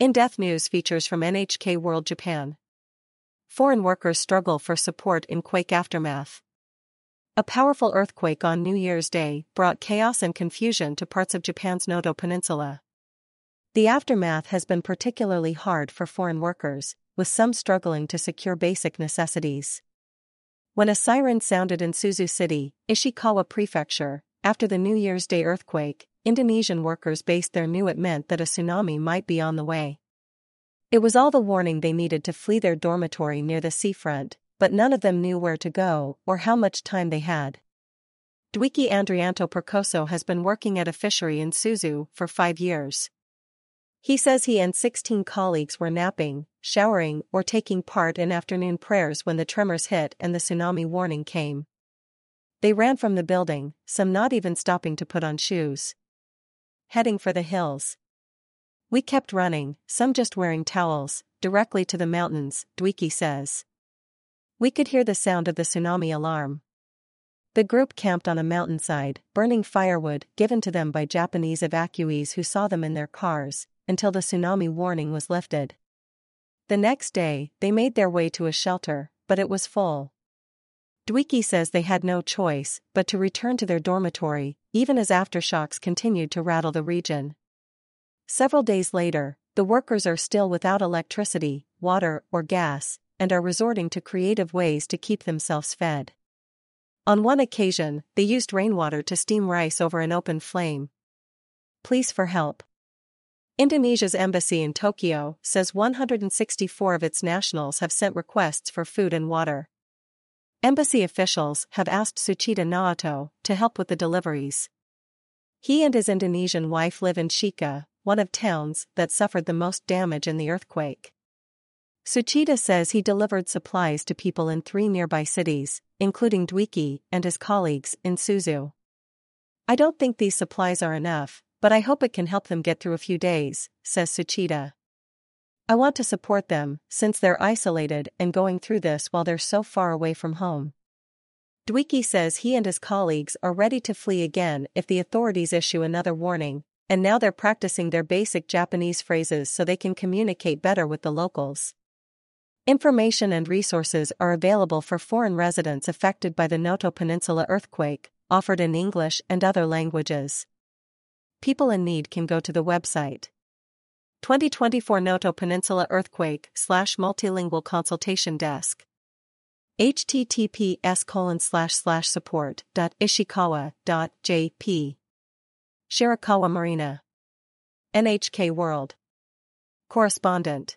In-depth news features from NHK World Japan. Foreign workers struggle for support in quake aftermath. A powerful earthquake on New Year's Day brought chaos and confusion to parts of Japan's Noto Peninsula. The aftermath has been particularly hard for foreign workers, with some struggling to secure basic necessities. When a siren sounded in Suzu City, Ishikawa Prefecture, after the New Year's Day earthquake, Indonesian workers based there knew it meant that a tsunami might be on the way. It was all the warning they needed to flee their dormitory near the seafront, but none of them knew where to go or how much time they had. Dwiki Andrianto Percoso has been working at a fishery in Suzu for five years. He says he and 16 colleagues were napping, showering, or taking part in afternoon prayers when the tremors hit and the tsunami warning came. They ran from the building, some not even stopping to put on shoes heading for the hills. We kept running, some just wearing towels, directly to the mountains, Dwiki says. We could hear the sound of the tsunami alarm. The group camped on a mountainside, burning firewood given to them by Japanese evacuees who saw them in their cars, until the tsunami warning was lifted. The next day, they made their way to a shelter, but it was full. Dwiki says they had no choice but to return to their dormitory, even as aftershocks continued to rattle the region. Several days later, the workers are still without electricity, water, or gas, and are resorting to creative ways to keep themselves fed. On one occasion, they used rainwater to steam rice over an open flame. Pleas for help. Indonesia's embassy in Tokyo says 164 of its nationals have sent requests for food and water. Embassy officials have asked Tsuchida Naoto to help with the deliveries. He and his Indonesian wife live in Shika, one of towns that suffered the most damage in the earthquake. Tsuchida says he delivered supplies to people in three nearby cities, including Dwiki and his colleagues in Suzu. I don't think these supplies are enough, but I hope it can help them get through a few days, says Tsuchida. I want to support them, since they're isolated and going through this while they're so far away from home. Dwiki says he and his colleagues are ready to flee again if the authorities issue another warning, and now they're practicing their basic Japanese phrases so they can communicate better with the locals. Information and resources are available for foreign residents affected by the Noto Peninsula earthquake, offered in English and other languages. People in need can go to the website 2024 Noto Peninsula Earthquake slash multilingual consultation desk. https colon slash slash support dot ishikawa dot jp. Shirakawa Marina. NHK World. Correspondent.